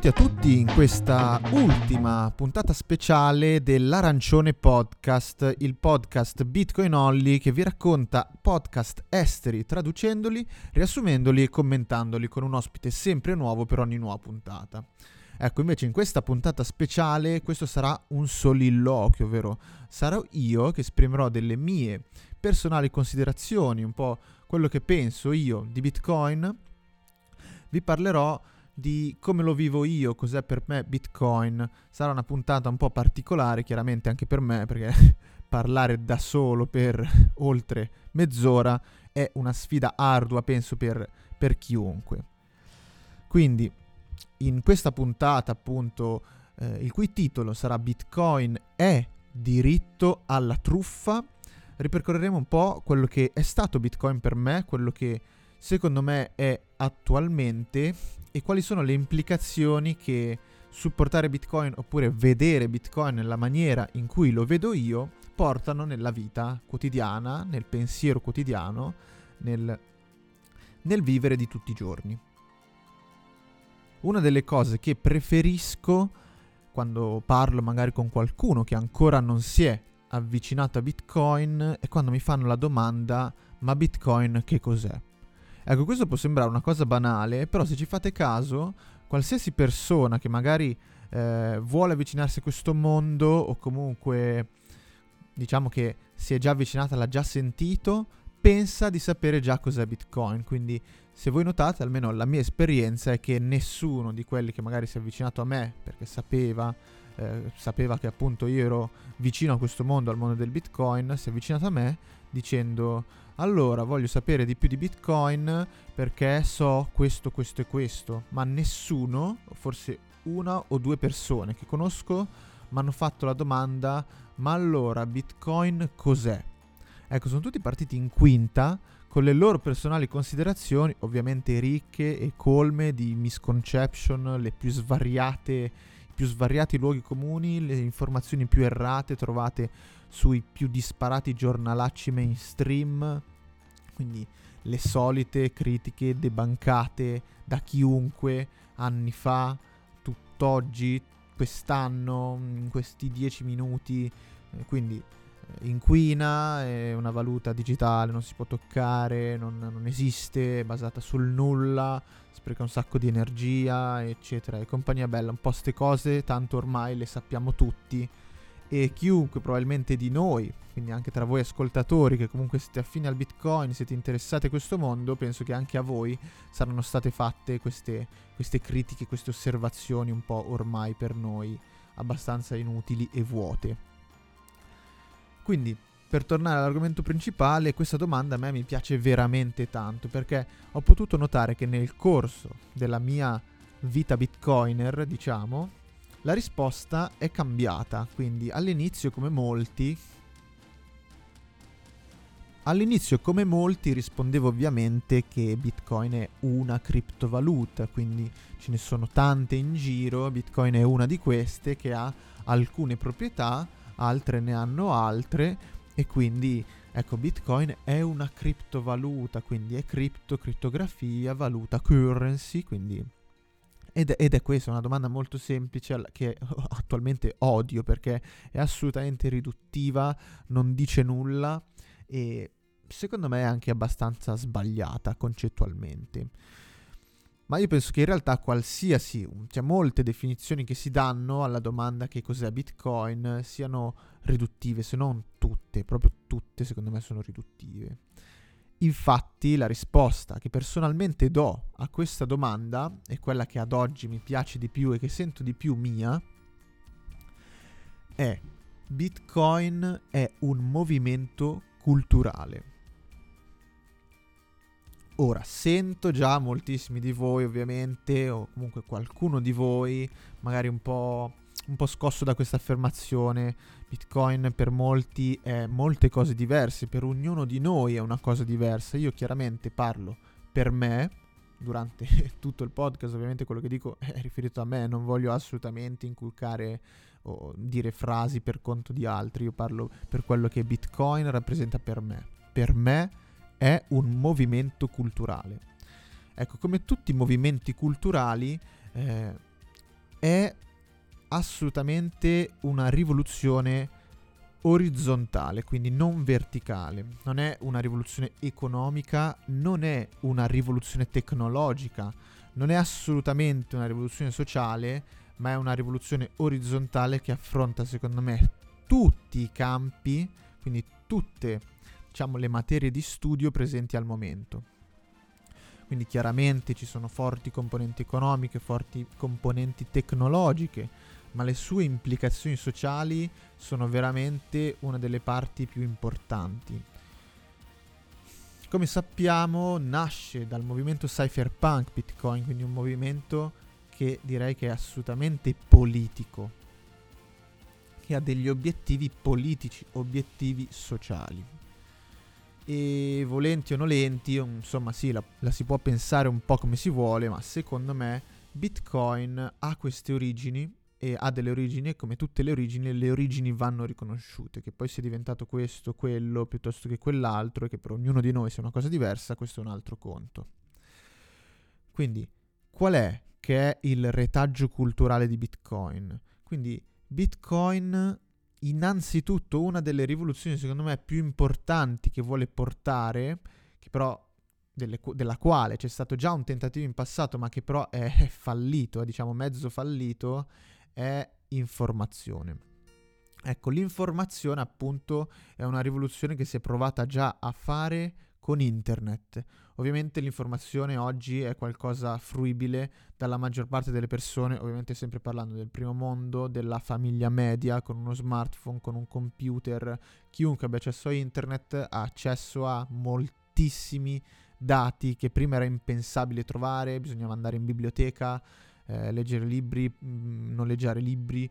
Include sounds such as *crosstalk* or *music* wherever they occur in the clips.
benvenuti a tutti in questa ultima puntata speciale dell'Arancione Podcast, il podcast Bitcoin Only che vi racconta podcast esteri traducendoli, riassumendoli e commentandoli con un ospite sempre nuovo per ogni nuova puntata. Ecco, invece in questa puntata speciale questo sarà un soliloquio, ovvero sarò io che esprimerò delle mie personali considerazioni, un po' quello che penso io di Bitcoin. Vi parlerò di come lo vivo io, cos'è per me Bitcoin. Sarà una puntata un po' particolare, chiaramente anche per me, perché *laughs* parlare da solo per *laughs* oltre mezz'ora è una sfida ardua, penso, per, per chiunque. Quindi, in questa puntata, appunto, eh, il cui titolo sarà Bitcoin è diritto alla truffa, ripercorreremo un po' quello che è stato Bitcoin per me, quello che secondo me è attualmente e quali sono le implicazioni che supportare Bitcoin oppure vedere Bitcoin nella maniera in cui lo vedo io portano nella vita quotidiana, nel pensiero quotidiano, nel, nel vivere di tutti i giorni. Una delle cose che preferisco quando parlo magari con qualcuno che ancora non si è avvicinato a Bitcoin è quando mi fanno la domanda ma Bitcoin che cos'è? Ecco, questo può sembrare una cosa banale, però se ci fate caso, qualsiasi persona che magari eh, vuole avvicinarsi a questo mondo o comunque diciamo che si è già avvicinata, l'ha già sentito, pensa di sapere già cos'è Bitcoin. Quindi se voi notate, almeno la mia esperienza è che nessuno di quelli che magari si è avvicinato a me perché sapeva, eh, sapeva che appunto io ero vicino a questo mondo, al mondo del Bitcoin, si è avvicinato a me dicendo allora voglio sapere di più di Bitcoin perché so questo, questo e questo, ma nessuno, forse una o due persone che conosco, mi hanno fatto la domanda, ma allora Bitcoin cos'è? Ecco, sono tutti partiti in quinta con le loro personali considerazioni, ovviamente ricche e colme di misconception, le più svariate, i più svariati luoghi comuni, le informazioni più errate trovate sui più disparati giornalacci mainstream, quindi le solite critiche debancate da chiunque anni fa, tutt'oggi, quest'anno, in questi dieci minuti, quindi eh, inquina, è una valuta digitale, non si può toccare, non, non, esiste, è basata sul nulla, spreca un sacco di energia, eccetera. E compagnia bella, un po' ste cose, tanto ormai le sappiamo tutti e chiunque probabilmente di noi, quindi anche tra voi ascoltatori che comunque siete affini al Bitcoin, siete interessati a questo mondo, penso che anche a voi saranno state fatte queste, queste critiche, queste osservazioni un po' ormai per noi abbastanza inutili e vuote. Quindi, per tornare all'argomento principale, questa domanda a me mi piace veramente tanto perché ho potuto notare che nel corso della mia vita bitcoiner, diciamo, la risposta è cambiata, quindi all'inizio come molti All'inizio come molti rispondevo ovviamente che Bitcoin è una criptovaluta, quindi ce ne sono tante in giro, Bitcoin è una di queste che ha alcune proprietà, altre ne hanno altre. E quindi ecco Bitcoin è una criptovaluta, quindi è cripto, crittografia, valuta, currency, quindi ed, ed, è questa una domanda molto semplice che *laughs* attualmente odio perché è assolutamente riduttiva, non dice nulla e secondo me è anche abbastanza sbagliata concettualmente. Ma io penso che in realtà qualsiasi, cioè molte definizioni che si danno alla domanda che cos'è Bitcoin siano riduttive, se non tutte, proprio tutte secondo me sono riduttive. Infatti la risposta che personalmente do a questa domanda, e quella che ad oggi mi piace di più e che sento di più mia, è Bitcoin è un movimento culturale. Ora, sento già moltissimi di voi ovviamente, o comunque qualcuno di voi, magari un po' un po' scosso da questa affermazione. Bitcoin per molti è molte cose diverse, per ognuno di noi è una cosa diversa. Io chiaramente parlo per me, durante *laughs* tutto il podcast ovviamente quello che dico *laughs* è riferito a me, non voglio assolutamente inculcare o dire frasi per conto di altri, io parlo per quello che Bitcoin rappresenta per me. Per me è un movimento culturale. Ecco, come tutti i movimenti culturali, eh, è assolutamente una rivoluzione orizzontale, quindi non verticale. Non è una rivoluzione economica, non è una rivoluzione tecnologica, non è assolutamente una rivoluzione sociale, ma è una rivoluzione orizzontale che affronta, secondo me, tutti i campi, quindi tutte diciamo, le materie di studio presenti al momento. Quindi chiaramente ci sono forti componenti economiche, forti componenti tecnologiche, ma le sue implicazioni sociali sono veramente una delle parti più importanti. Come sappiamo nasce dal movimento cypherpunk Bitcoin, quindi un movimento che direi che è assolutamente politico, che ha degli obiettivi politici, obiettivi sociali. E volenti o nolenti, insomma sì, la, la si può pensare un po' come si vuole, ma secondo me Bitcoin ha queste origini e ha delle origini e come tutte le origini, le origini vanno riconosciute, che poi sia diventato questo, quello, piuttosto che quell'altro e che per ognuno di noi sia una cosa diversa, questo è un altro conto. Quindi, qual è che è il retaggio culturale di Bitcoin? Quindi, Bitcoin innanzitutto una delle rivoluzioni secondo me più importanti che vuole portare, che però della quale c'è stato già un tentativo in passato, ma che però è fallito, è diciamo mezzo fallito, è informazione. Ecco, l'informazione appunto è una rivoluzione che si è provata già a fare con internet. Ovviamente l'informazione oggi è qualcosa fruibile dalla maggior parte delle persone, ovviamente sempre parlando del primo mondo, della famiglia media, con uno smartphone, con un computer, chiunque abbia accesso a internet ha accesso a moltissimi dati che prima era impensabile trovare, bisognava andare in biblioteca, eh, leggere libri, mm, noleggiare libri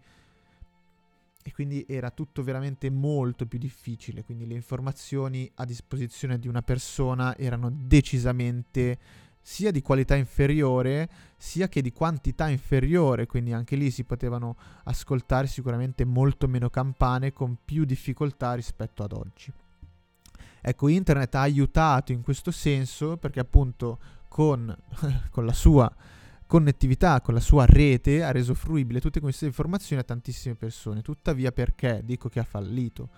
e quindi era tutto veramente molto più difficile, quindi le informazioni a disposizione di una persona erano decisamente sia di qualità inferiore sia che di quantità inferiore, quindi anche lì si potevano ascoltare sicuramente molto meno campane con più difficoltà rispetto ad oggi. Ecco, internet ha aiutato in questo senso perché appunto con, *laughs* con la sua connettività con la sua rete ha reso fruibile tutte queste informazioni a tantissime persone. Tuttavia perché dico che ha fallito?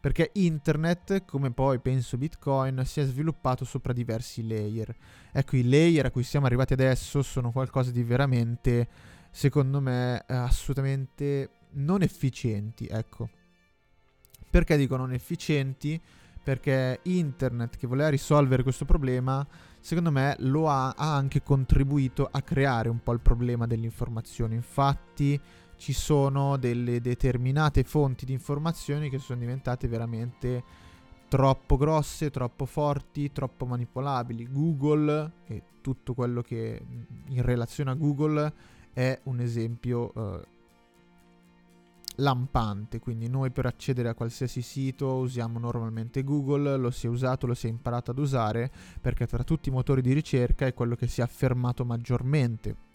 Perché internet, come poi penso Bitcoin, si è sviluppato sopra diversi layer. Ecco, i layer a cui siamo arrivati adesso sono qualcosa di veramente, secondo me, assolutamente non efficienti, ecco. Perché dico non efficienti? Perché internet che voleva risolvere questo problema secondo me lo ha, ha anche contribuito a creare un po' il problema dell'informazione. Infatti ci sono delle determinate fonti di informazioni che sono diventate veramente troppo grosse, troppo forti, troppo manipolabili. Google e tutto quello che in relazione a Google è un esempio eh, lampante, quindi noi per accedere a qualsiasi sito usiamo normalmente Google, lo si è usato, lo si è imparato ad usare perché tra tutti i motori di ricerca è quello che si è affermato maggiormente.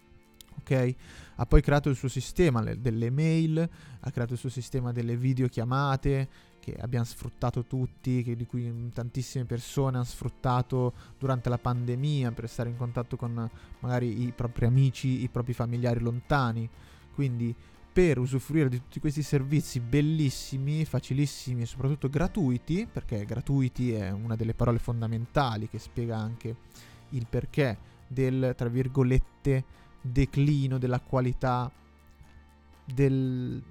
Ok? Ha poi creato il suo sistema le, delle mail, ha creato il suo sistema delle videochiamate che abbiamo sfruttato tutti, che, di cui tantissime persone hanno sfruttato durante la pandemia per stare in contatto con magari i propri amici, i propri familiari lontani. Quindi per usufruire di tutti questi servizi bellissimi, facilissimi e soprattutto gratuiti, perché gratuiti è una delle parole fondamentali che spiega anche il perché del, tra virgolette, declino della qualità del,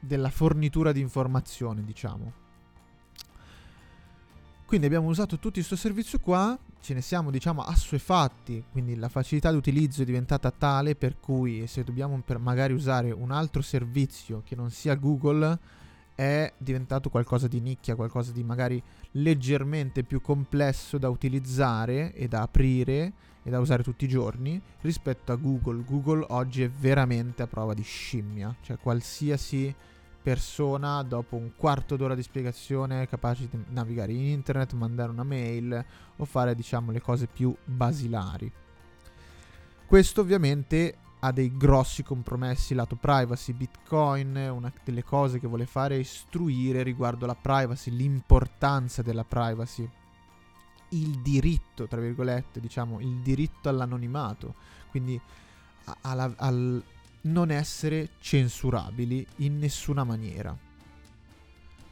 della fornitura di informazioni, diciamo. Quindi abbiamo usato tutto questo servizio qua, ce ne siamo diciamo assuefatti, quindi la facilità di utilizzo è diventata tale per cui se dobbiamo per magari usare un altro servizio che non sia Google è diventato qualcosa di nicchia, qualcosa di magari leggermente più complesso da utilizzare e da aprire e da usare tutti i giorni rispetto a Google. Google oggi è veramente a prova di scimmia, cioè qualsiasi persona dopo un quarto d'ora di spiegazione capace di navigare in internet, mandare una mail o fare diciamo le cose più basilari. Questo ovviamente ha dei grossi compromessi lato privacy. Bitcoin, una delle cose che vuole fare è istruire riguardo la privacy, l'importanza della privacy, il diritto, tra virgolette, diciamo, il diritto all'anonimato. Quindi alla, al, non essere censurabili in nessuna maniera.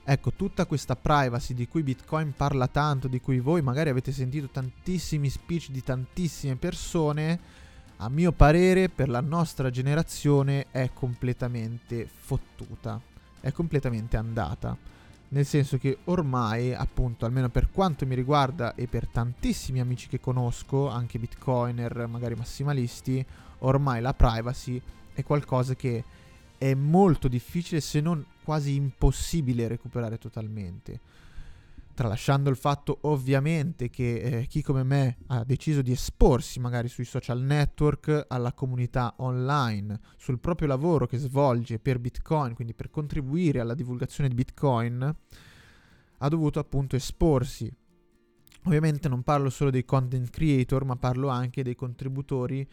Ecco, tutta questa privacy di cui Bitcoin parla tanto, di cui voi magari avete sentito tantissimi speech di tantissime persone, a mio parere per la nostra generazione è completamente fottuta, è completamente andata. Nel senso che ormai, appunto, almeno per quanto mi riguarda e per tantissimi amici che conosco, anche bitcoiner, magari massimalisti, ormai la privacy è qualcosa che è molto difficile se non quasi impossibile recuperare totalmente. Tralasciando il fatto ovviamente che eh, chi come me ha deciso di esporsi magari sui social network, alla comunità online, sul proprio lavoro che svolge per Bitcoin, quindi per contribuire alla divulgazione di Bitcoin, ha dovuto appunto esporsi. Ovviamente non parlo solo dei content creator, ma parlo anche dei contributori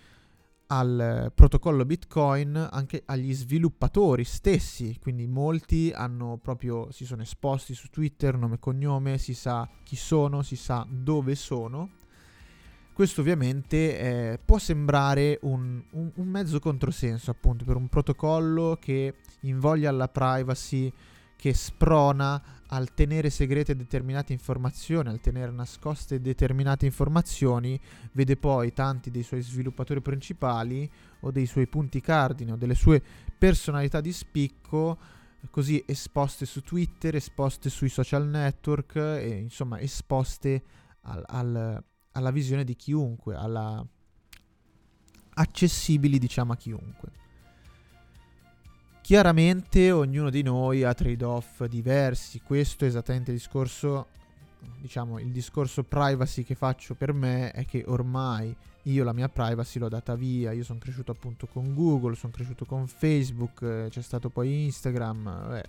al protocollo Bitcoin anche agli sviluppatori stessi, quindi molti hanno proprio si sono esposti su Twitter, nome e cognome, si sa chi sono, si sa dove sono. Questo ovviamente eh, può sembrare un, un, un mezzo controsenso appunto per un protocollo che invoglia alla privacy, che sprona al tenere segrete determinate informazioni, al tenere nascoste determinate informazioni, vede poi tanti dei suoi sviluppatori principali o dei suoi punti cardine o delle sue personalità di spicco così esposte su Twitter, esposte sui social network e insomma esposte al, al, alla visione di chiunque, alla accessibili diciamo a chiunque. Chiaramente ognuno di noi ha trade-off diversi, questo è esattamente il discorso, diciamo, il discorso privacy che faccio per me è che ormai io la mia privacy l'ho data via, io sono cresciuto appunto con Google, sono cresciuto con Facebook, eh, c'è stato poi Instagram, vabbè,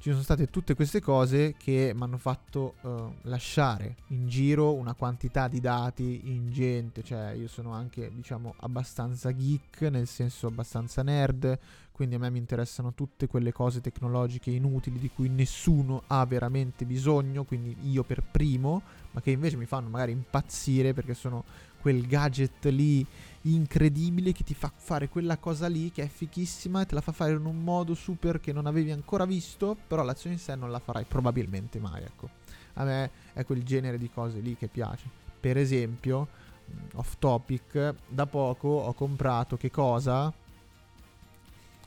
ci sono state tutte queste cose che mi hanno fatto uh, lasciare in giro una quantità di dati ingente, cioè io sono anche diciamo abbastanza geek, nel senso abbastanza nerd, quindi a me mi interessano tutte quelle cose tecnologiche inutili di cui nessuno ha veramente bisogno, quindi io per primo, ma che invece mi fanno magari impazzire perché sono quel gadget lì incredibile che ti fa fare quella cosa lì che è fichissima e te la fa fare in un modo super che non avevi ancora visto, però l'azione in sé non la farai probabilmente mai, ecco. A me è quel genere di cose lì che piace. Per esempio, mm, off topic, da poco ho comprato che cosa?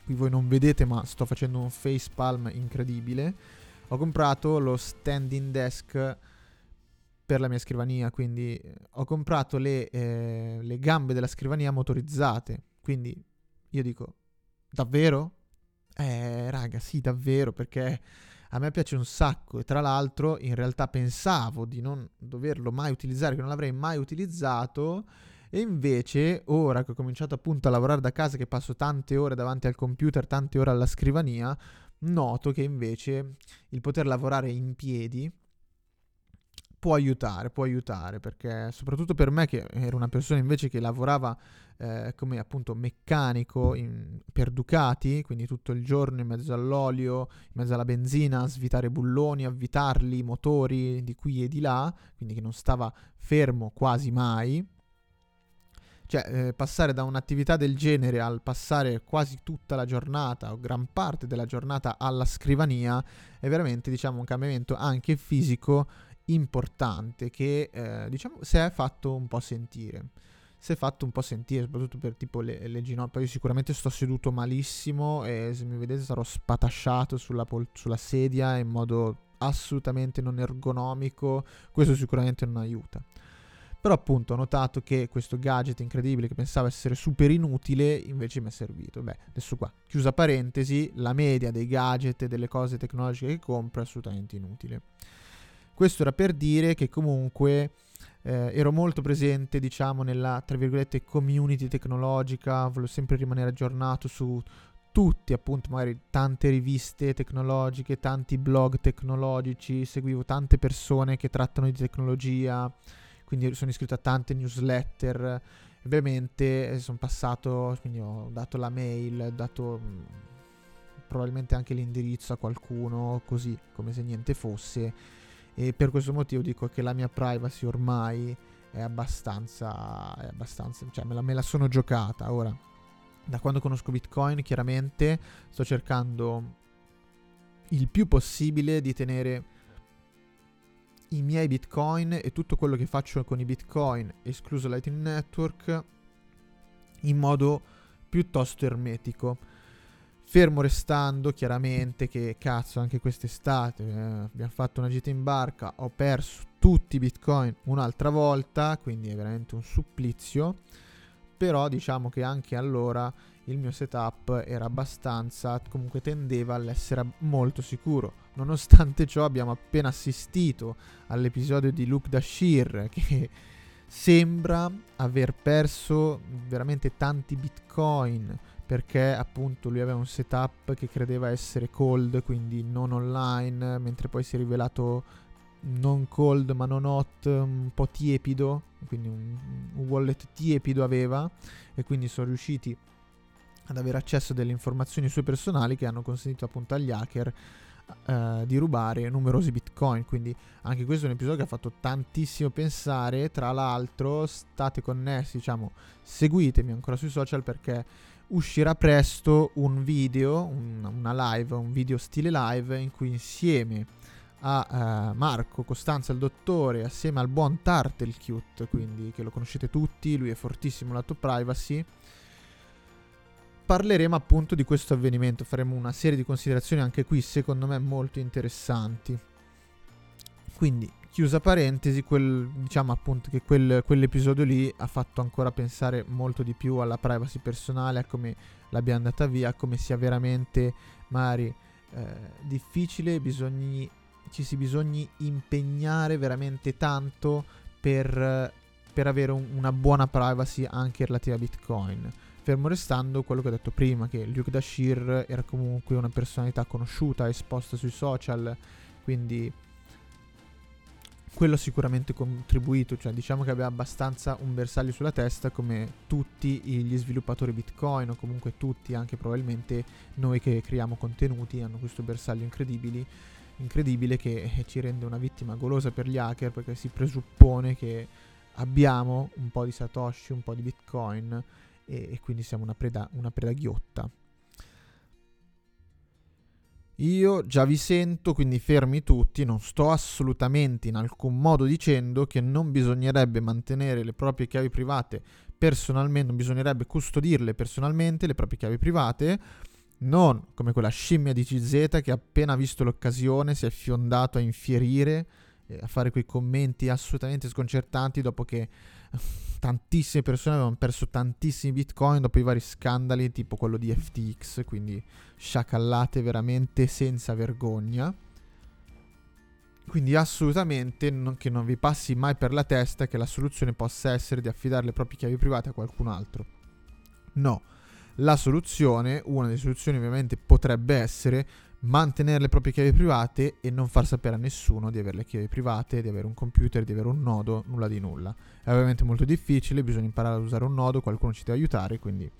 Qui voi non vedete, ma sto facendo un face palm incredibile. Ho comprato lo standing desk per la mia scrivania, quindi eh, ho comprato le, eh, le gambe della scrivania motorizzate, quindi io dico, davvero? Eh, raga, sì, davvero, perché a me piace un sacco e tra l'altro in realtà pensavo di non doverlo mai utilizzare, che non l'avrei mai utilizzato e invece ora che ho cominciato appunto a lavorare da casa, che passo tante ore davanti al computer, tante ore alla scrivania, noto che invece il poter lavorare in piedi può aiutare, può aiutare, perché soprattutto per me che ero una persona invece che lavorava eh, come appunto meccanico in, per Ducati, quindi tutto il giorno in mezzo all'olio, in mezzo alla benzina, a svitare bulloni, avvitarli, motori di qui e di là, quindi che non stava fermo quasi mai. Cioè, eh, passare da un'attività del genere al passare quasi tutta la giornata o gran parte della giornata alla scrivania è veramente, diciamo, un cambiamento anche fisico importante che eh, diciamo si è fatto un po' sentire. Si è fatto un po' sentire, soprattutto per tipo le, le ginocchia. Io sicuramente sto seduto malissimo e se mi vedete sarò spatasciato sulla, pol- sulla sedia in modo assolutamente non ergonomico. Questo sicuramente non aiuta. Però appunto ho notato che questo gadget incredibile che pensavo essere super inutile invece mi è servito. Beh, adesso qua, chiusa parentesi, la media dei gadget e delle cose tecnologiche che compro è assolutamente inutile. Questo era per dire che comunque eh, ero molto presente, diciamo, nella, tra virgolette, community tecnologica, volevo sempre rimanere aggiornato su tutti, appunto, magari tante riviste tecnologiche, tanti blog tecnologici, seguivo tante persone che trattano di tecnologia, quindi sono iscritto a tante newsletter. Ovviamente eh, sono passato, quindi ho dato la mail, ho dato mm, probabilmente anche l'indirizzo a qualcuno, così come se niente fosse e per questo motivo dico che la mia privacy ormai è abbastanza, è abbastanza cioè me la, me la sono giocata ora da quando conosco Bitcoin chiaramente sto cercando il più possibile di tenere i miei Bitcoin e tutto quello che faccio con i Bitcoin, escluso Lightning Network, in modo piuttosto ermetico. Fermo restando chiaramente che cazzo anche quest'estate eh, abbiamo fatto una gita in barca, ho perso tutti i bitcoin un'altra volta, quindi è veramente un supplizio, però diciamo che anche allora il mio setup era abbastanza, comunque tendeva all'essere molto sicuro. Nonostante ciò abbiamo appena assistito all'episodio di Luke Dashir che sembra aver perso veramente tanti bitcoin perché appunto lui aveva un setup che credeva essere cold, quindi non online, mentre poi si è rivelato non cold ma non hot, un po' tiepido, quindi un, un wallet tiepido aveva e quindi sono riusciti ad avere accesso a delle informazioni sue personali che hanno consentito appunto agli hacker Uh, di rubare numerosi bitcoin. Quindi anche questo è un episodio che ha fatto tantissimo pensare. Tra l'altro, state connessi, diciamo, seguitemi ancora sui social perché uscirà presto un video, un, una live, un video stile live in cui insieme a uh, Marco, Costanza il dottore, assieme al buon Tartelcute, quindi che lo conoscete tutti, lui è fortissimo lato privacy parleremo appunto di questo avvenimento, faremo una serie di considerazioni anche qui secondo me molto interessanti. Quindi, chiusa parentesi, quel, diciamo appunto che quel, quell'episodio lì ha fatto ancora pensare molto di più alla privacy personale, a come l'abbia andata via, a come sia veramente magari eh, difficile, bisogni, ci si bisogna impegnare veramente tanto per, per avere un, una buona privacy anche relativa a Bitcoin. Fermo restando quello che ho detto prima, che Luke Dashir era comunque una personalità conosciuta, esposta sui social, quindi quello ha sicuramente contribuito, cioè diciamo che aveva abbastanza un bersaglio sulla testa come tutti gli sviluppatori Bitcoin o comunque tutti, anche probabilmente noi che creiamo contenuti, hanno questo bersaglio incredibile che ci rende una vittima golosa per gli hacker perché si presuppone che abbiamo un po' di Satoshi, un po' di Bitcoin e, e quindi siamo una preda, una preda ghiotta. Io già vi sento, quindi fermi tutti, non sto assolutamente in alcun modo dicendo che non bisognerebbe mantenere le proprie chiavi private personalmente, non bisognerebbe custodirle personalmente le proprie chiavi private, non come quella scimmia di CZ che appena visto l'occasione si è fiondato a infierire, eh, a fare quei commenti assolutamente sconcertanti dopo che tantissime persone avevano perso tantissimi bitcoin dopo i vari scandali tipo quello di FTX, quindi sciacallate veramente senza vergogna. Quindi assolutamente non, che non vi passi mai per la testa che la soluzione possa essere di affidare le proprie chiavi private a qualcun altro. No, la soluzione, una delle soluzioni ovviamente potrebbe essere mantenere le proprie chiavi private e non far sapere a nessuno di avere le chiavi private, di avere un computer, di avere un nodo, nulla di nulla. È ovviamente molto difficile, bisogna imparare ad usare un nodo, qualcuno ci deve aiutare, quindi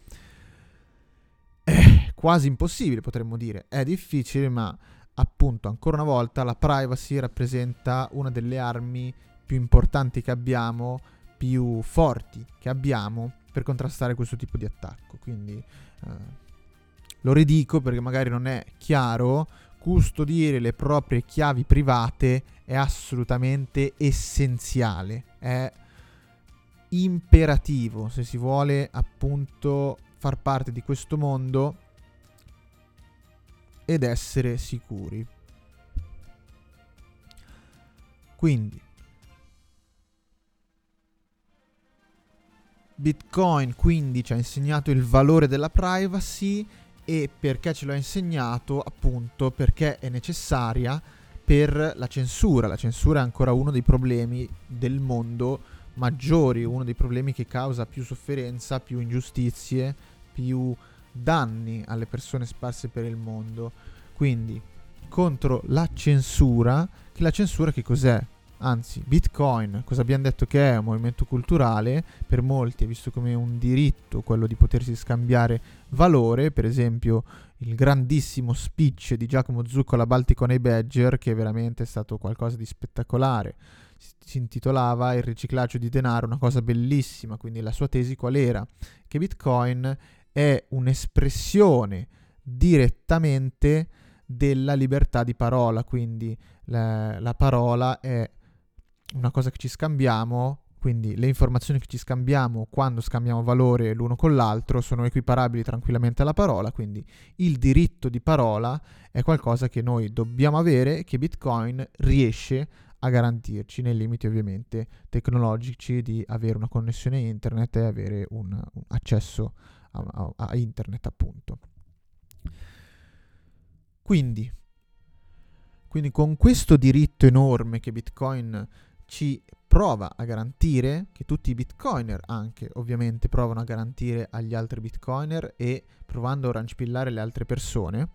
è quasi impossibile potremmo dire. È difficile, ma appunto ancora una volta la privacy rappresenta una delle armi più importanti che abbiamo, più forti che abbiamo per contrastare questo tipo di attacco. Quindi eh, lo ridico perché magari non è chiaro, custodire le proprie chiavi private è assolutamente essenziale, è imperativo se si vuole appunto far parte di questo mondo ed essere sicuri. Quindi Bitcoin quindi ci ha insegnato il valore della privacy e perché ce l'ho insegnato appunto perché è necessaria per la censura. La censura è ancora uno dei problemi del mondo maggiori, uno dei problemi che causa più sofferenza, più ingiustizie, più danni alle persone sparse per il mondo. Quindi contro la censura, che la censura che cos'è? Anzi, Bitcoin, cosa abbiamo detto che è un movimento culturale, per molti è visto come un diritto quello di potersi scambiare valore, per esempio il grandissimo speech di Giacomo Zucco alla Balticon e Badger, che veramente è stato qualcosa di spettacolare. Si intitolava Il riciclaggio di denaro, una cosa bellissima, quindi la sua tesi qual era? Che Bitcoin è un'espressione direttamente della libertà di parola, quindi la, la parola è una cosa che ci scambiamo quindi le informazioni che ci scambiamo quando scambiamo valore l'uno con l'altro sono equiparabili tranquillamente alla parola, quindi il diritto di parola è qualcosa che noi dobbiamo avere che Bitcoin riesce a garantirci nei limiti ovviamente tecnologici di avere una connessione internet e avere un, un accesso a, a, a internet appunto. Quindi, quindi con questo diritto enorme che Bitcoin ci prova a garantire, che tutti i bitcoiner anche ovviamente provano a garantire agli altri bitcoiner e provando a rancipillare le altre persone,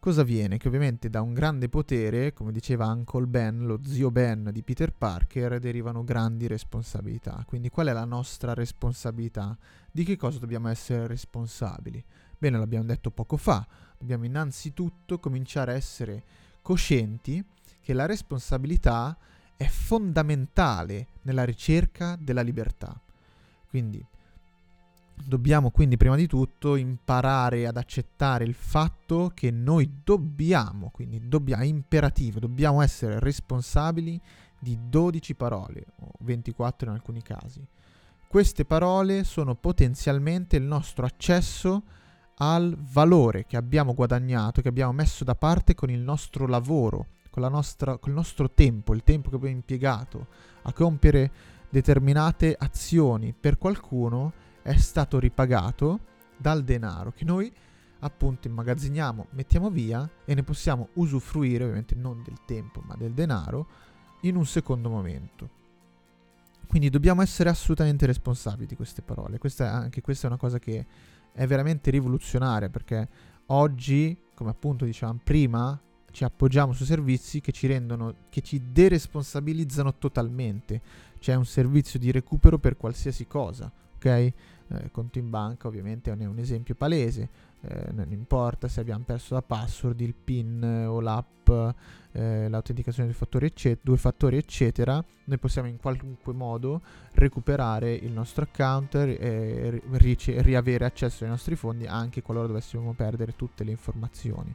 cosa avviene? Che ovviamente da un grande potere, come diceva Uncle Ben, lo zio Ben di Peter Parker, derivano grandi responsabilità. Quindi qual è la nostra responsabilità? Di che cosa dobbiamo essere responsabili? Bene, l'abbiamo detto poco fa, dobbiamo innanzitutto cominciare a essere coscienti che la responsabilità è fondamentale nella ricerca della libertà. Quindi dobbiamo quindi prima di tutto imparare ad accettare il fatto che noi dobbiamo, quindi dobbiamo, è imperativo, dobbiamo essere responsabili di 12 parole, o 24 in alcuni casi. Queste parole sono potenzialmente il nostro accesso al valore che abbiamo guadagnato, che abbiamo messo da parte con il nostro lavoro, con, nostra, con il nostro tempo, il tempo che abbiamo impiegato a compiere determinate azioni per qualcuno è stato ripagato dal denaro che noi appunto immagazziniamo, mettiamo via e ne possiamo usufruire, ovviamente non del tempo, ma del denaro, in un secondo momento. Quindi dobbiamo essere assolutamente responsabili di queste parole. Questa anche questa è una cosa che è veramente rivoluzionaria perché oggi, come appunto dicevamo prima, ci appoggiamo su servizi che ci rendono, che ci deresponsabilizzano totalmente. C'è un servizio di recupero per qualsiasi cosa, ok? Eh, conto in banca ovviamente è un esempio palese, eh, non importa se abbiamo perso la password, il PIN eh, o l'app, eh, l'autenticazione dei fattori eccet- due fattori eccetera, noi possiamo in qualunque modo recuperare il nostro account e ri- riavere accesso ai nostri fondi anche qualora dovessimo perdere tutte le informazioni.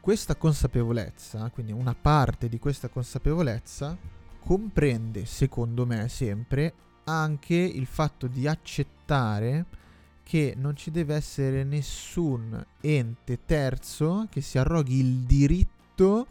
Questa consapevolezza, quindi una parte di questa consapevolezza, comprende, secondo me sempre, anche il fatto di accettare che non ci deve essere nessun ente terzo che si arroghi il diritto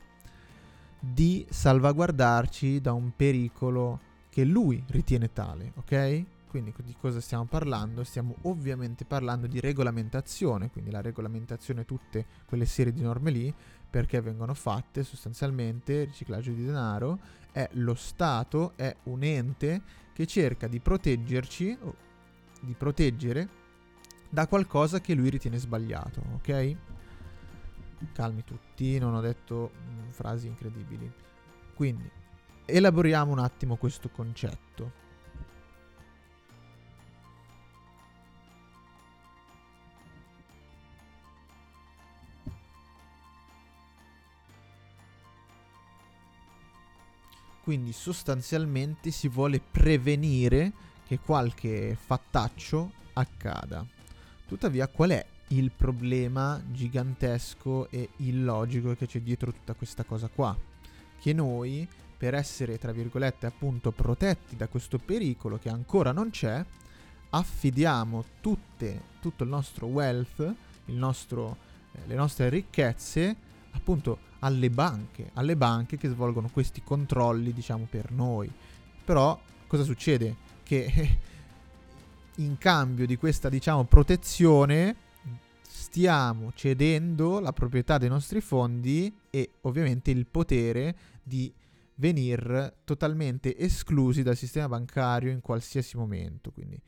di salvaguardarci da un pericolo che lui ritiene tale, ok? Quindi di cosa stiamo parlando? Stiamo ovviamente parlando di regolamentazione, quindi la regolamentazione, tutte quelle serie di norme lì, perché vengono fatte sostanzialmente, riciclaggio di denaro, è lo Stato, è un ente che cerca di proteggerci, di proteggere da qualcosa che lui ritiene sbagliato, ok? Calmi tutti, non ho detto mh, mm, frasi incredibili. Quindi, elaboriamo un attimo questo concetto. Quindi sostanzialmente si vuole prevenire che qualche fattaccio accada. Tuttavia qual è il problema gigantesco e illogico che c'è dietro tutta questa cosa qua? Che noi, per essere, tra virgolette, appunto protetti da questo pericolo che ancora non c'è, affidiamo tutte, tutto il nostro wealth, il nostro, eh, le nostre ricchezze, appunto alle banche, alle banche che svolgono questi controlli, diciamo, per noi. Però cosa succede? Che *laughs* in cambio di questa, diciamo, protezione stiamo cedendo la proprietà dei nostri fondi e ovviamente il potere di venire totalmente esclusi dal sistema bancario in qualsiasi momento. Quindi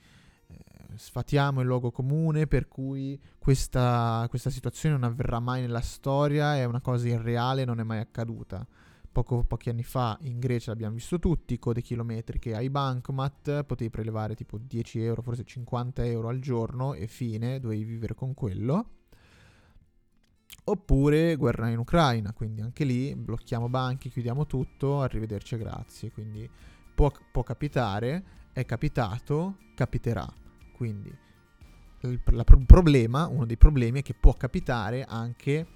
sfatiamo il luogo comune per cui questa, questa, situazione non avverrà mai nella storia, è una cosa irreale, non è mai accaduta. Poco, pochi anni fa in Grecia l'abbiamo visto tutti, code chilometriche ai bancomat, potevi prelevare tipo 10 euro, forse 50 euro al giorno e fine, dovevi vivere con quello. Oppure guerra in Ucraina, quindi anche lì blocchiamo banchi, chiudiamo tutto, arrivederci grazie. Quindi può, può capitare è capitato, capiterà. Quindi il pro- problema, uno dei problemi è che può capitare anche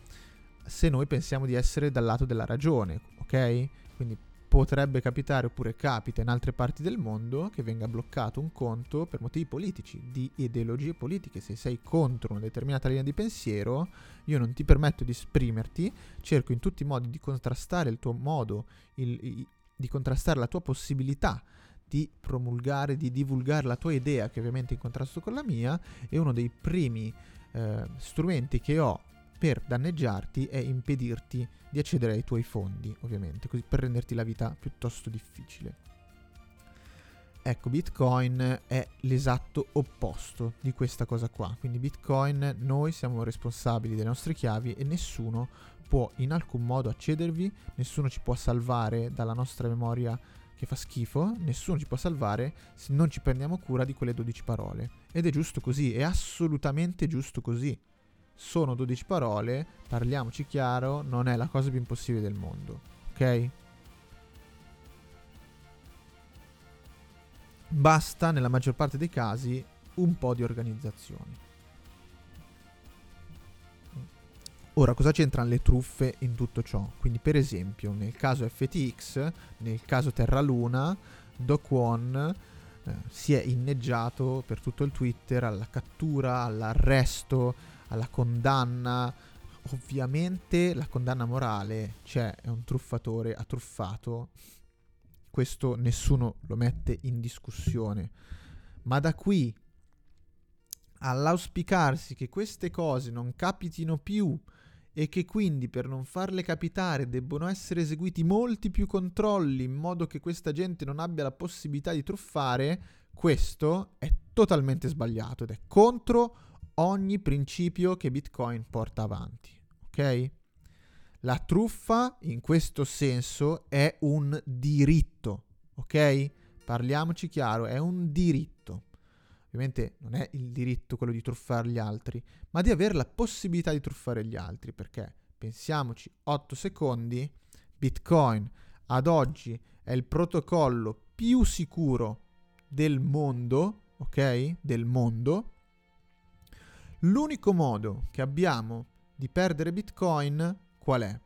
se noi pensiamo di essere dal lato della ragione, ok? Quindi potrebbe capitare oppure capita in altre parti del mondo che venga bloccato un conto per motivi politici, di ideologie politiche. Se sei contro una determinata linea di pensiero, io non ti permetto di esprimerti, cerco in tutti i modi di contrastare il tuo modo, il, il, di contrastare la tua possibilità di promulgare, di divulgare la tua idea, che ovviamente è in contrasto con la mia, e uno dei primi eh, strumenti che ho per danneggiarti è impedirti di accedere ai tuoi fondi, ovviamente, così per renderti la vita piuttosto difficile. Ecco, Bitcoin è l'esatto opposto di questa cosa qua. Quindi Bitcoin, noi siamo responsabili delle nostre chiavi e nessuno può in alcun modo accedervi, nessuno ci può salvare dalla nostra memoria che fa schifo, nessuno ci può salvare se non ci prendiamo cura di quelle 12 parole. Ed è giusto così, è assolutamente giusto così. Sono 12 parole, parliamoci chiaro, non è la cosa più impossibile del mondo, ok? Basta, nella maggior parte dei casi, un po' di organizzazione. Ora, cosa c'entrano le truffe in tutto ciò? Quindi, per esempio, nel caso FTX, nel caso Terra Luna, Do Kwon eh, si è inneggiato per tutto il Twitter alla cattura, all'arresto, alla condanna. Ovviamente la condanna morale c'è, è un truffatore, ha truffato. Questo nessuno lo mette in discussione. Ma da qui all'auspicarsi che queste cose non capitino più e che quindi per non farle capitare debbono essere eseguiti molti più controlli in modo che questa gente non abbia la possibilità di truffare, questo è totalmente sbagliato ed è contro ogni principio che Bitcoin porta avanti. Ok? La truffa in questo senso è un diritto, ok? Parliamoci chiaro, è un diritto. Ovviamente non è il diritto quello di truffare gli altri, ma di avere la possibilità di truffare gli altri, perché pensiamoci 8 secondi, Bitcoin ad oggi è il protocollo più sicuro del mondo, ok? Del mondo. L'unico modo che abbiamo di perdere Bitcoin qual è?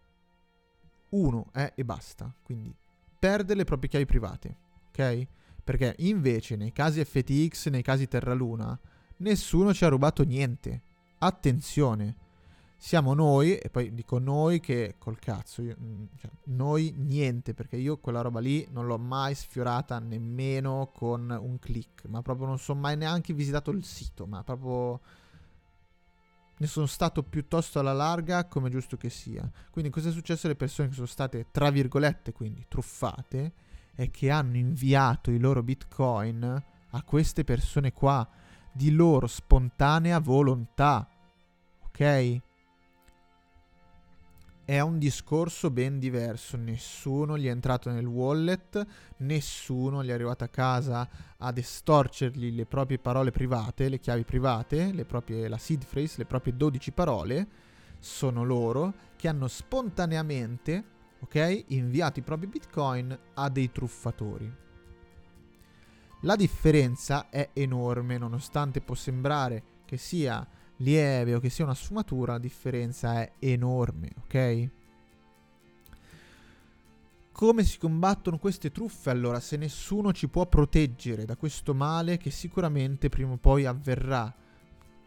Uno è e basta, quindi perdere le proprie chiavi private, ok? Perché invece nei casi FTX, nei casi Terraluna, nessuno ci ha rubato niente. Attenzione, siamo noi, e poi dico noi che col cazzo, io, mm, cioè, noi niente, perché io quella roba lì non l'ho mai sfiorata nemmeno con un click, ma proprio non sono mai neanche visitato il sito, ma proprio ne sono stato piuttosto alla larga come giusto che sia. Quindi cosa è successo alle persone che sono state, tra virgolette, quindi truffate? È che hanno inviato i loro bitcoin a queste persone qua di loro spontanea volontà. Ok? È un discorso ben diverso, nessuno gli è entrato nel wallet, nessuno gli è arrivato a casa ad estorcergli le proprie parole private, le chiavi private, le proprie, la seed phrase, le proprie 12 parole, sono loro che hanno spontaneamente ok? I propri bitcoin a dei truffatori. La differenza è enorme, nonostante può sembrare che sia lieve o che sia una sfumatura, la differenza è enorme, ok? Come si combattono queste truffe allora se nessuno ci può proteggere da questo male che sicuramente prima o poi avverrà?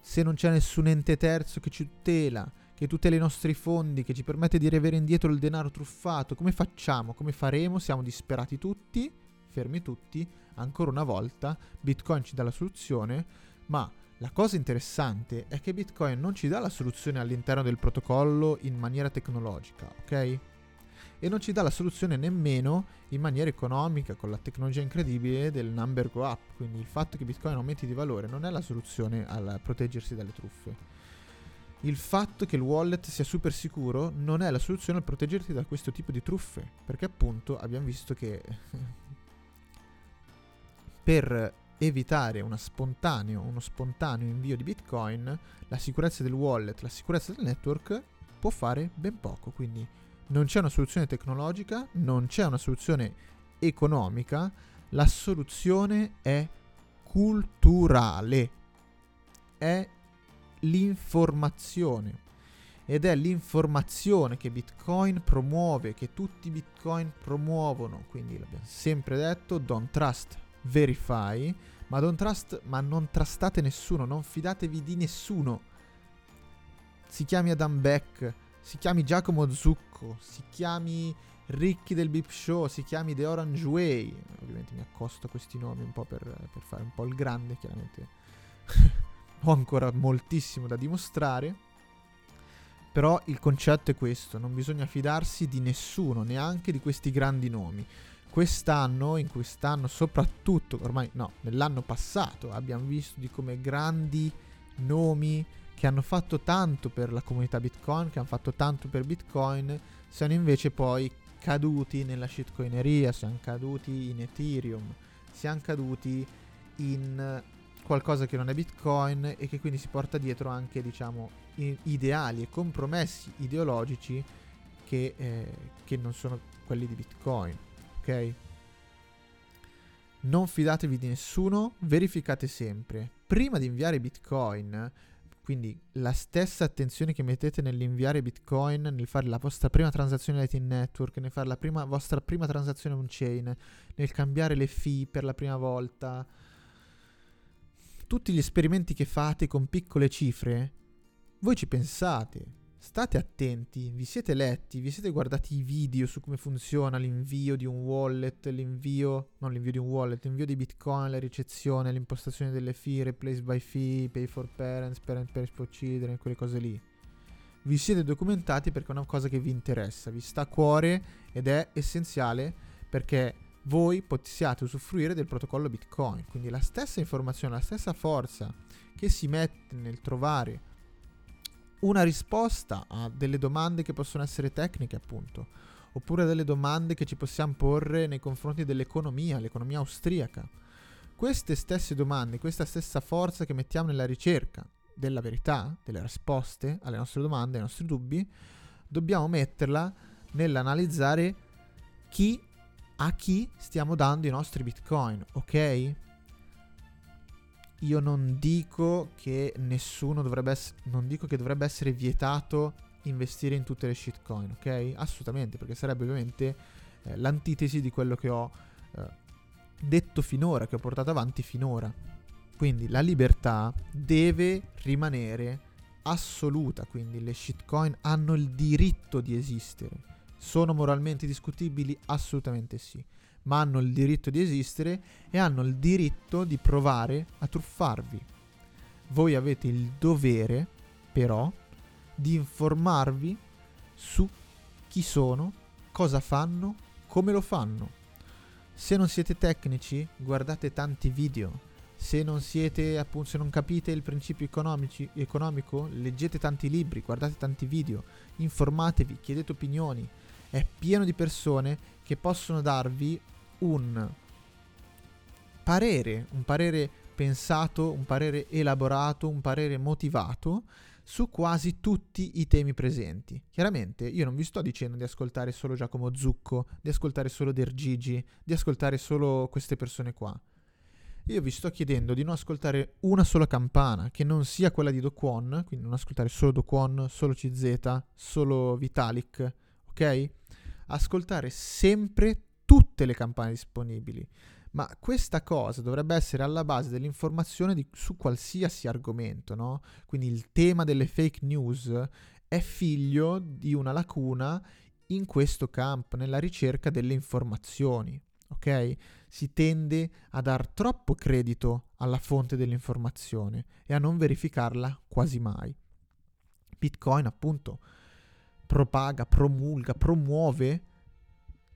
Se non c'è nessun ente terzo che ci tutela, che tutela i nostri fondi, che ci permette di riavere indietro il denaro truffato. Come facciamo? Come faremo? Siamo disperati tutti, fermi tutti. Ancora una volta, Bitcoin ci dà la soluzione, ma la cosa interessante è che Bitcoin non ci dà la soluzione all'interno del protocollo in maniera tecnologica, ok? E non ci dà la soluzione nemmeno in maniera economica con la tecnologia incredibile del number go up. Quindi il fatto che Bitcoin aumenti di valore non è la soluzione al proteggersi dalle truffe il fatto che il wallet sia super sicuro non è la soluzione al proteggerti da questo tipo di truffe, perché appunto abbiamo visto che *laughs* per evitare uno spontaneo, uno spontaneo invio di Bitcoin, la sicurezza del wallet, la sicurezza del network può fare ben poco, quindi non c'è una soluzione tecnologica, non c'è una soluzione economica, La soluzione è culturale, è l'informazione. Ed è l'informazione che Bitcoin promuove, che tutti i Bitcoin promuovono. Quindi l'abbiamo sempre detto, don't trust, verify. Ma don't trust, ma non trustate nessuno, non fidatevi di nessuno. Si chiami Adam Beck, si chiami Giacomo Zucco, si chiami Ricchi del Beep Show, si chiami The Orange Way. Ovviamente mi accosto a questi nomi un po' per, per fare un po' il grande, chiaramente. *laughs* Ho ancora moltissimo da dimostrare. Però il concetto è questo, non bisogna fidarsi di nessuno, neanche di questi grandi nomi. Quest'anno, in quest'anno soprattutto, ormai no, nell'anno passato abbiamo visto di come grandi nomi che hanno fatto tanto per la comunità Bitcoin, che hanno fatto tanto per Bitcoin, siano invece poi caduti nella shitcoineria, siamo caduti in Ethereum, siamo caduti in qualcosa che non è Bitcoin e che quindi si porta dietro anche, diciamo, ideali e compromessi ideologici che, eh, che non sono quelli di Bitcoin ok? Non fidatevi di nessuno, verificate sempre. Prima di inviare Bitcoin, quindi la stessa attenzione che mettete nell'inviare Bitcoin, nel fare la vostra prima transazione Lightning Network, nel fare la prima, vostra prima transazione on-chain, nel cambiare le fee per la prima volta, tutti gli esperimenti che fate con piccole cifre, voi ci pensate State attenti, vi siete letti, vi siete guardati i video su come funziona l'invio di un wallet, l'invio, non l'invio di un wallet, l'invio di bitcoin, la ricezione, l'impostazione delle fee, replace by fee, pay for parents, parent pays for children, quelle cose lì. Vi siete documentati perché è una cosa che vi interessa, vi sta a cuore ed è essenziale perché voi possiate usufruire del protocollo bitcoin. Quindi la stessa informazione, la stessa forza che si mette nel trovare una risposta a delle domande che possono essere tecniche, appunto, oppure delle domande che ci possiamo porre nei confronti dell'economia, l'economia austriaca. Queste stesse domande, questa stessa forza che mettiamo nella ricerca della verità, delle risposte alle nostre domande, ai nostri dubbi, dobbiamo metterla nell'analizzare chi a chi stiamo dando i nostri bitcoin, ok? io non dico che nessuno dovrebbe essere, non dico che dovrebbe essere vietato investire in tutte le shitcoin, ok? Assolutamente, perché sarebbe ovviamente eh, l'antitesi di quello che ho eh, detto finora, che ho portato avanti finora. Quindi la libertà deve rimanere assoluta, quindi le shitcoin hanno il diritto di esistere. Sono moralmente discutibili? Assolutamente sì ma hanno il diritto di esistere e hanno il diritto di provare a truffarvi. Voi avete il dovere, però, di informarvi su chi sono, cosa fanno, come lo fanno. Se non siete tecnici, guardate tanti video. Se non siete, appunto, se non capite il principio economico, leggete tanti libri, guardate tanti video, informatevi, chiedete opinioni. È pieno di persone che possono darvi un parere, un parere pensato, un parere elaborato, un parere motivato su quasi tutti i temi presenti. Chiaramente io non vi sto dicendo di ascoltare solo Giacomo Zucco, di ascoltare solo Der Gigi, di ascoltare solo queste persone qua. Io vi sto chiedendo di non ascoltare una sola campana che non sia quella di Do Kwon, quindi non ascoltare solo Do Kwon, solo CZ, solo Vitalik, ok? Ascoltare sempre tutte le campane disponibili. Ma questa cosa dovrebbe essere alla base dell'informazione di, su qualsiasi argomento, no? Quindi il tema delle fake news è figlio di una lacuna in questo campo, nella ricerca delle informazioni. Ok? Si tende a dar troppo credito alla fonte dell'informazione e a non verificarla quasi mai. Bitcoin, appunto, propaga, promulga, promuove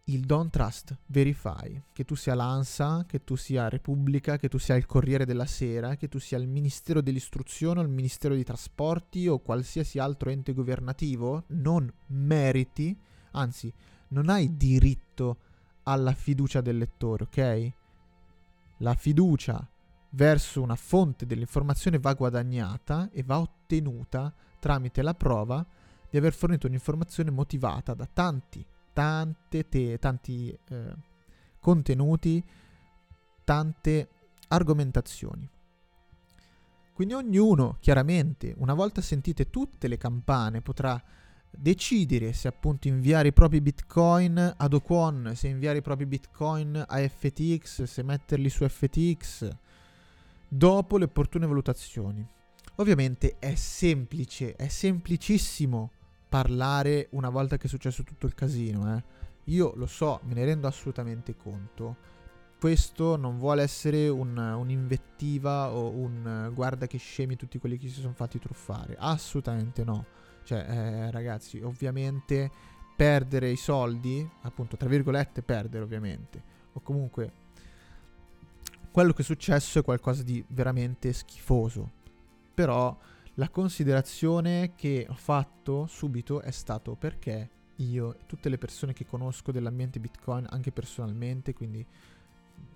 il Don't Trust Verify, che tu sia l'ANSA, che tu sia Repubblica, che tu sia il Corriere della Sera, che tu sia il Ministero dell'Istruzione o il Ministero dei Trasporti o qualsiasi altro ente governativo, non meriti, anzi, non hai diritto alla fiducia del lettore, ok? La fiducia verso una fonte dell'informazione va guadagnata e va ottenuta tramite la prova di aver fornito un'informazione motivata da tanti tante te- tanti eh, contenuti tante argomentazioni. Quindi ognuno, chiaramente, una volta sentite tutte le campane, potrà decidere se appunto inviare i propri bitcoin ad Oquon, se inviare i propri bitcoin a FTX, se metterli su FTX, dopo le opportune valutazioni. Ovviamente è semplice, è semplicissimo parlare una volta che è successo tutto il casino, eh. Io lo so, me ne rendo assolutamente conto. Questo non vuole essere un, un'invettiva o un guarda che scemi tutti quelli che si sono fatti truffare. Assolutamente no. Cioè, eh, ragazzi, ovviamente perdere i soldi, appunto, tra virgolette, perdere ovviamente, o comunque quello che è successo è qualcosa di veramente schifoso. Però la considerazione che ho fatto subito è stato perché io e tutte le persone che conosco dell'ambiente Bitcoin, anche personalmente, quindi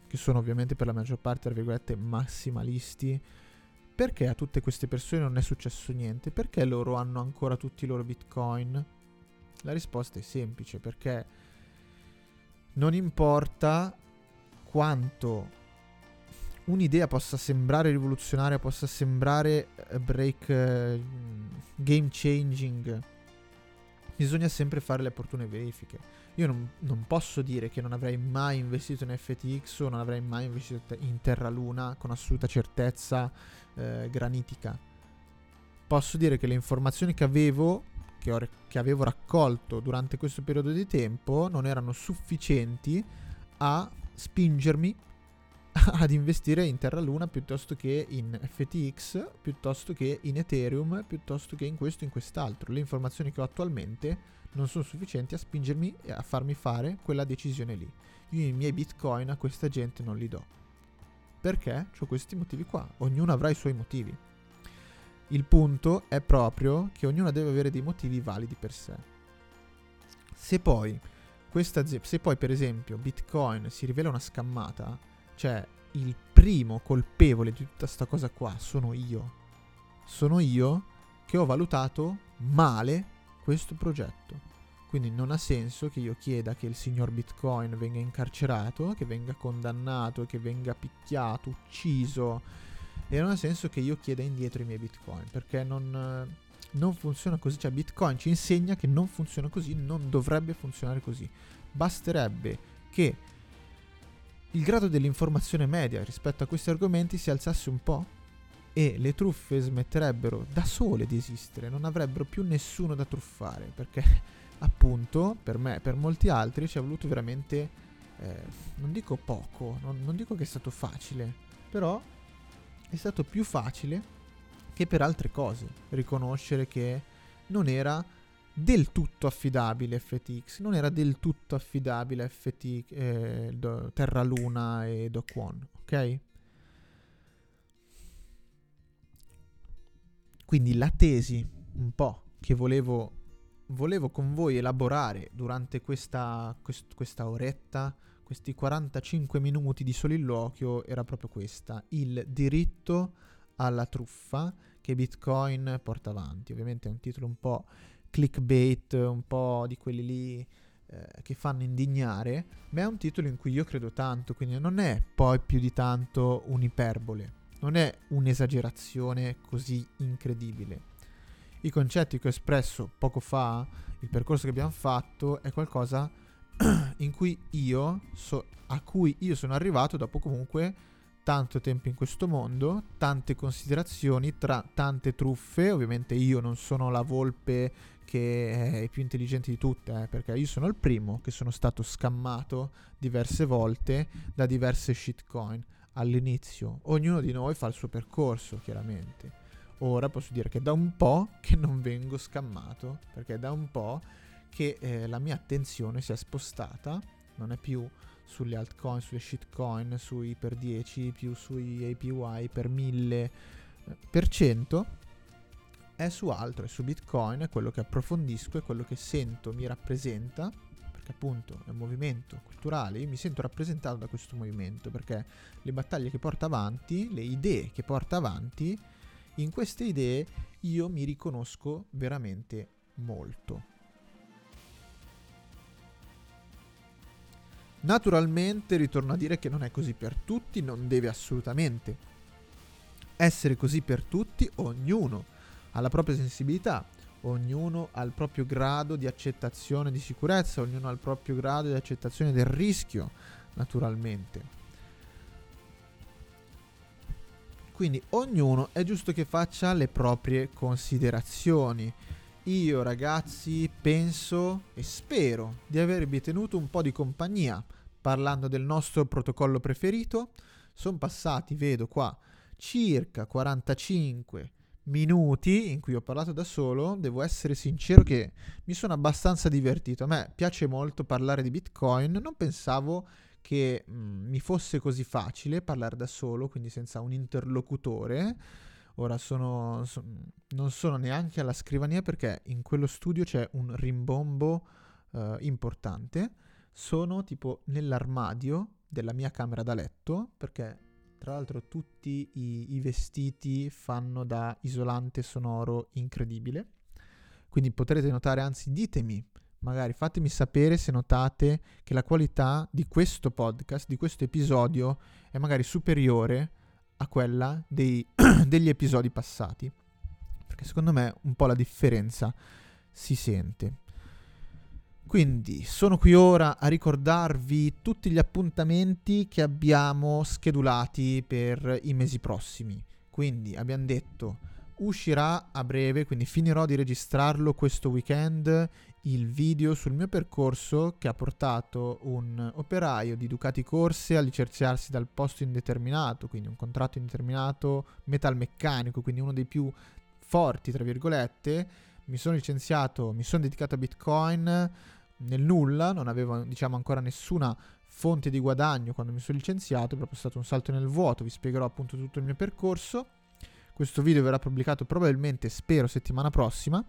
che sono ovviamente per la maggior parte, tra virgolette, massimalisti, perché a tutte queste persone non è successo niente? Perché loro hanno ancora tutti i loro bitcoin? La risposta è semplice, perché non importa quanto un'idea possa sembrare rivoluzionaria, possa sembrare eh, break uh, game changing, bisogna sempre fare le opportune verifiche. Io non, non, posso dire che non avrei mai investito in FTX o non avrei mai investito in Terra Luna con assoluta certezza eh, granitica. Posso dire che le informazioni che avevo, che, ho, che avevo raccolto durante questo periodo di tempo non erano sufficienti a spingermi *laughs* ad investire in Terra Luna piuttosto che in FTX, piuttosto che in Ethereum, piuttosto che in questo e in quest'altro. Le informazioni che ho attualmente non sono sufficienti a spingermi e a farmi fare quella decisione lì. Io i miei bitcoin a questa gente non li do. Perché? Ho questi motivi qua. Ognuno avrà i suoi motivi. Il punto è proprio che ognuno deve avere dei motivi validi per sé. Se poi, questa, se poi per esempio Bitcoin si rivela una scammata, cioè il primo colpevole di tutta questa cosa qua sono io. Sono io che ho valutato male questo progetto. Quindi non ha senso che io chieda che il signor Bitcoin venga incarcerato, che venga condannato, che venga picchiato, ucciso. E non ha senso che io chieda indietro i miei Bitcoin, perché non, non funziona così. Cioè Bitcoin ci insegna che non funziona così, non dovrebbe funzionare così. Basterebbe che il grado dell'informazione media rispetto a questi argomenti si alzasse un po' e le truffe smetterebbero da sole di esistere, non avrebbero più nessuno da truffare, perché *laughs* appunto per me e per molti altri ci è voluto veramente, eh, non dico poco, non, non dico che è stato facile, però è stato più facile che per altre cose riconoscere che non era del tutto affidabile FTX, non era del tutto affidabile FTX, eh, Terra Luna e Dokwon, ok? Quindi la tesi un po' che volevo, volevo con voi elaborare durante questa, quest, questa oretta, questi 45 minuti di soliloquio era proprio questa, il diritto alla truffa che Bitcoin porta avanti. Ovviamente è un titolo un po' clickbait, un po' di quelli lì eh, che fanno indignare, ma è un titolo in cui io credo tanto, quindi non è poi più di tanto un'iperbole non è un'esagerazione così incredibile. I concetti che ho espresso poco fa, il percorso che abbiamo fatto, è qualcosa *clears throat* in cui io so, a cui io sono arrivato dopo comunque tanto tempo in questo mondo, tante considerazioni, tra tante truffe. Ovviamente io non sono la volpe che è più intelligente di tutte, eh, perché io sono il primo che sono stato scammato diverse volte da diverse shitcoin all'inizio. Ognuno di noi fa il suo percorso, chiaramente. Ora posso dire che da un po' che non vengo scammato, perché da un po' che eh, la mia attenzione si è spostata, non è più sulle altcoin, sulle shitcoin, sui per 10, più sui APY per 1000 per cento, è su altro, è su Bitcoin, è quello che approfondisco, è quello che sento mi rappresenta perché appunto è un movimento culturale, io mi sento rappresentato da questo movimento, perché le battaglie che porta avanti, le idee che porta avanti, in queste idee io mi riconosco veramente molto. Naturalmente ritorno a dire che non è così per tutti, non deve assolutamente essere così per tutti, ognuno ha la propria sensibilità, ognuno ha il proprio grado di accettazione di sicurezza, ognuno ha il proprio grado di accettazione del rischio, naturalmente. Quindi ognuno è giusto che faccia le proprie considerazioni. Io ragazzi penso e spero di avervi tenuto un po' di compagnia parlando del nostro protocollo preferito. Sono passati, vedo qua, circa 45 minuti in cui ho parlato da solo. Devo essere sincero che mi sono abbastanza divertito. A me piace molto parlare di Bitcoin. Non pensavo che mh, mm, mi fosse così facile parlare da solo, quindi senza un interlocutore. Ora sono, so, non sono neanche alla scrivania perché in quello studio c'è un rimbombo uh, importante. Sono tipo nell'armadio della mia camera da letto perché tra l'altro tutti i, i vestiti fanno da isolante sonoro incredibile. Quindi potrete notare, anzi ditemi magari fatemi sapere se notate che la qualità di questo podcast, di questo episodio, è magari superiore a quella dei, *clears throat* degli episodi passati. Perché secondo me un po' la differenza si sente. Quindi sono qui ora a ricordarvi tutti gli appuntamenti che abbiamo schedulati per i mesi prossimi. Quindi abbiamo detto uscirà a breve, quindi finirò di registrarlo questo weekend il video sul mio percorso che ha portato un operaio di Ducati Corse a licenziarsi dal posto indeterminato, quindi un contratto indeterminato metalmeccanico, quindi uno dei più forti, tra virgolette. Mi sono licenziato, mi sono dedicato a Bitcoin nel nulla, non avevo diciamo ancora nessuna fonte di guadagno quando mi sono licenziato, è proprio stato un salto nel vuoto, vi spiegherò appunto tutto il mio percorso. Questo video verrà pubblicato probabilmente, spero, settimana prossima.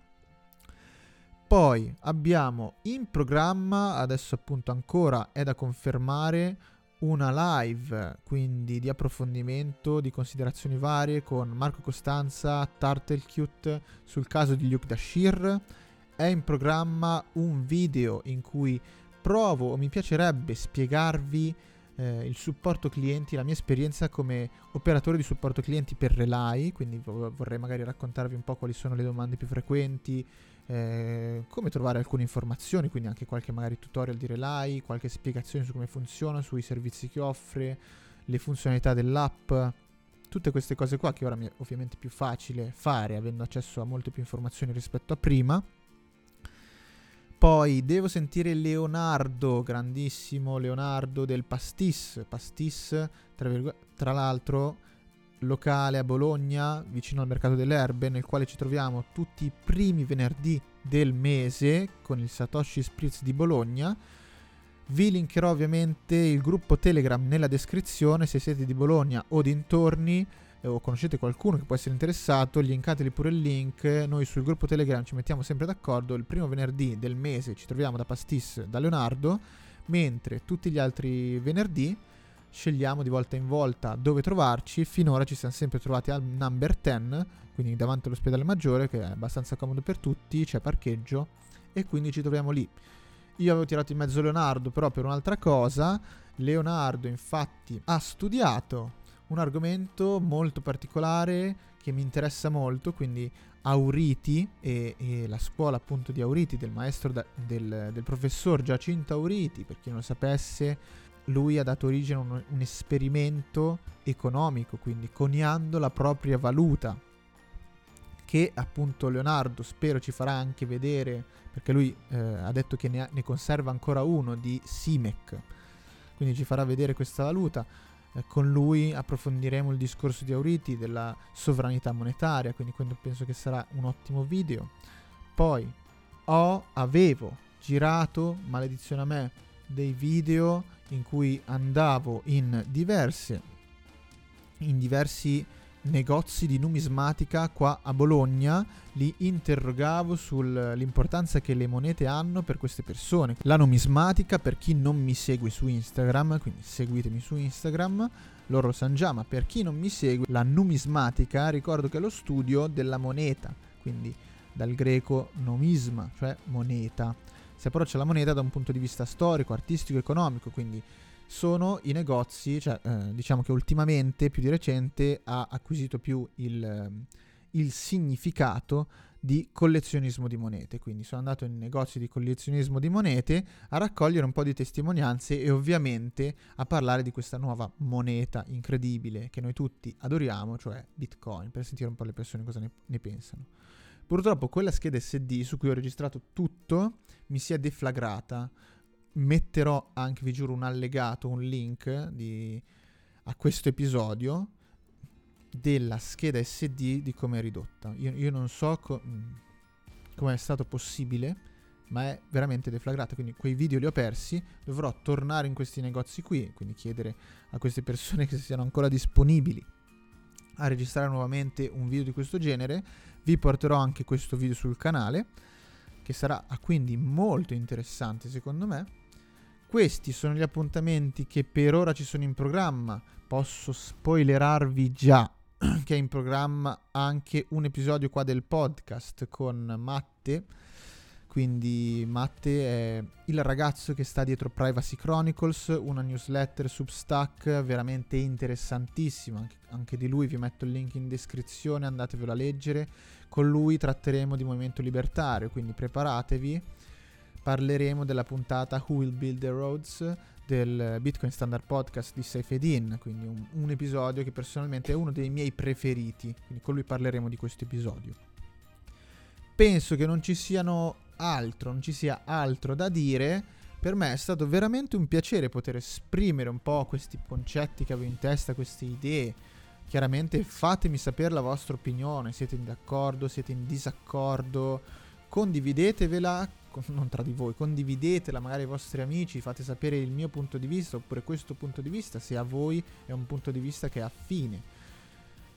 Poi abbiamo in programma, adesso appunto ancora è da confermare, una live quindi di approfondimento, di considerazioni varie con Marco Costanza, Tartelcute sul caso di Luke Dashir. È in programma un video in cui provo o mi piacerebbe spiegarvi eh, il supporto clienti, la mia esperienza come operatore di supporto clienti per Relay, quindi vorrei magari raccontarvi un po' quali sono le domande più frequenti, eh, come trovare alcune informazioni, quindi anche qualche magari tutorial di Relay, qualche spiegazione su come funziona, sui servizi che offre, le funzionalità dell'app, tutte queste cose qua che ora mi è ovviamente più facile fare avendo accesso a molte più informazioni rispetto a prima. Poi devo sentire Leonardo, grandissimo Leonardo del Pastis, Pastis tra, virgo- tra l'altro locale a Bologna, vicino al mercato delle erbe, nel quale ci troviamo tutti i primi venerdì del mese con il Satoshi Spritz di Bologna. Vi linkerò ovviamente il gruppo Telegram nella descrizione se siete di Bologna o dintorni eh, o conoscete qualcuno che può essere interessato, linkateli pure il link. Noi sul gruppo Telegram ci mettiamo sempre d'accordo. Il primo venerdì del mese ci troviamo da Pastis da Leonardo, mentre tutti gli altri venerdì scegliamo di volta in volta dove trovarci. Finora ci siamo sempre trovati al number 10, quindi davanti all'ospedale maggiore, che è abbastanza comodo per tutti, c'è parcheggio e quindi ci troviamo lì. Io avevo tirato in mezzo Leonardo però per un'altra cosa. Leonardo infatti ha studiato un argomento molto particolare che mi interessa molto, quindi Auriti e, e, la scuola appunto di Auriti del maestro da, del, del professor Giacinto Auriti, per chi non lo sapesse, lui ha dato origine a un, un esperimento economico, quindi coniando la propria valuta, che appunto Leonardo spero ci farà anche vedere, perché lui eh, ha detto che ne, ha, ne, conserva ancora uno di Simec, quindi ci farà vedere questa valuta. Eh, con lui approfondiremo il discorso di Auriti della sovranità monetaria, quindi penso che sarà un ottimo video. Poi ho, avevo girato, maledizione a me, dei video in cui andavo in diverse in diversi negozi di numismatica qua a Bologna, li interrogavo sull'importanza che le monete hanno per queste persone. La numismatica, per chi non mi segue su Instagram, quindi seguitemi su Instagram, loro lo sanno già, ma per chi non mi segue, la numismatica ricordo che è lo studio della moneta, quindi dal greco nomisma, cioè moneta si approccia alla moneta da un punto di vista storico, artistico, economico, quindi sono i negozi, cioè eh, diciamo che ultimamente, più di recente, ha acquisito più il, ehm, il significato di collezionismo di monete. Quindi sono andato in negozi di collezionismo di monete a raccogliere un po' di testimonianze e ovviamente a parlare di questa nuova moneta incredibile che noi tutti adoriamo, cioè Bitcoin, per sentire un po' le persone cosa ne, ne pensano. Purtroppo quella scheda SD su cui ho registrato tutto mi si è deflagrata. Metterò anche, vi giuro, un allegato, un link di, a questo episodio della scheda SD di come è ridotta. Io, io non so co- mm, come è stato possibile, ma è veramente deflagrata. Quindi quei video li ho persi. Dovrò tornare in questi negozi qui, quindi chiedere a queste persone *laughs* che siano ancora disponibili a registrare nuovamente un video di questo genere. Vi porterò anche questo video sul canale, che sarà quindi molto interessante secondo me. Questi sono gli appuntamenti che per ora ci sono in programma. Posso spoilerarvi già *clears throat* che è in programma anche un episodio qua del podcast con Matte. Quindi Matte è il ragazzo che sta dietro Privacy Chronicles, una newsletter Substack veramente interessantissima. Anche, di lui vi metto il link in descrizione, andatevelo a leggere. Con lui tratteremo di movimento libertario, quindi preparatevi. Parleremo della puntata Who Will Build the Roads del Bitcoin Standard Podcast di Saifedin, quindi un, un, episodio che personalmente è uno dei miei preferiti, quindi con lui parleremo di questo episodio. Penso che non ci siano altro, non ci sia altro da dire. Per me è stato veramente un piacere poter esprimere un po' questi concetti che avevo in testa, queste idee. Chiaramente fatemi sapere la vostra opinione, siete in d'accordo, siete in disaccordo, condividetevela non tra di voi, condividetela magari ai vostri amici, fate sapere il mio punto di vista oppure questo punto di vista, se a voi è un punto di vista che è affine.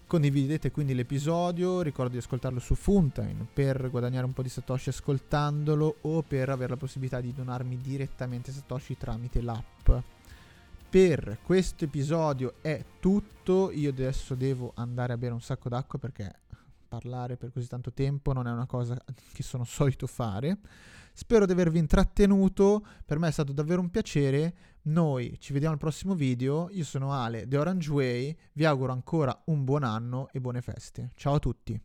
Condividete quindi l'episodio, ricordo di ascoltarlo su Funtime per guadagnare un po' di Satoshi ascoltandolo o per avere la possibilità di donarmi direttamente Satoshi tramite l'app. Per questo episodio è tutto, io adesso devo andare a bere un sacco d'acqua perché parlare per così tanto tempo non è una cosa che sono solito fare. Spero di avervi intrattenuto, per me è stato davvero un piacere. Noi ci vediamo al prossimo video, io sono Ale di Orange Way, vi auguro ancora un buon anno e buone feste. Ciao a tutti!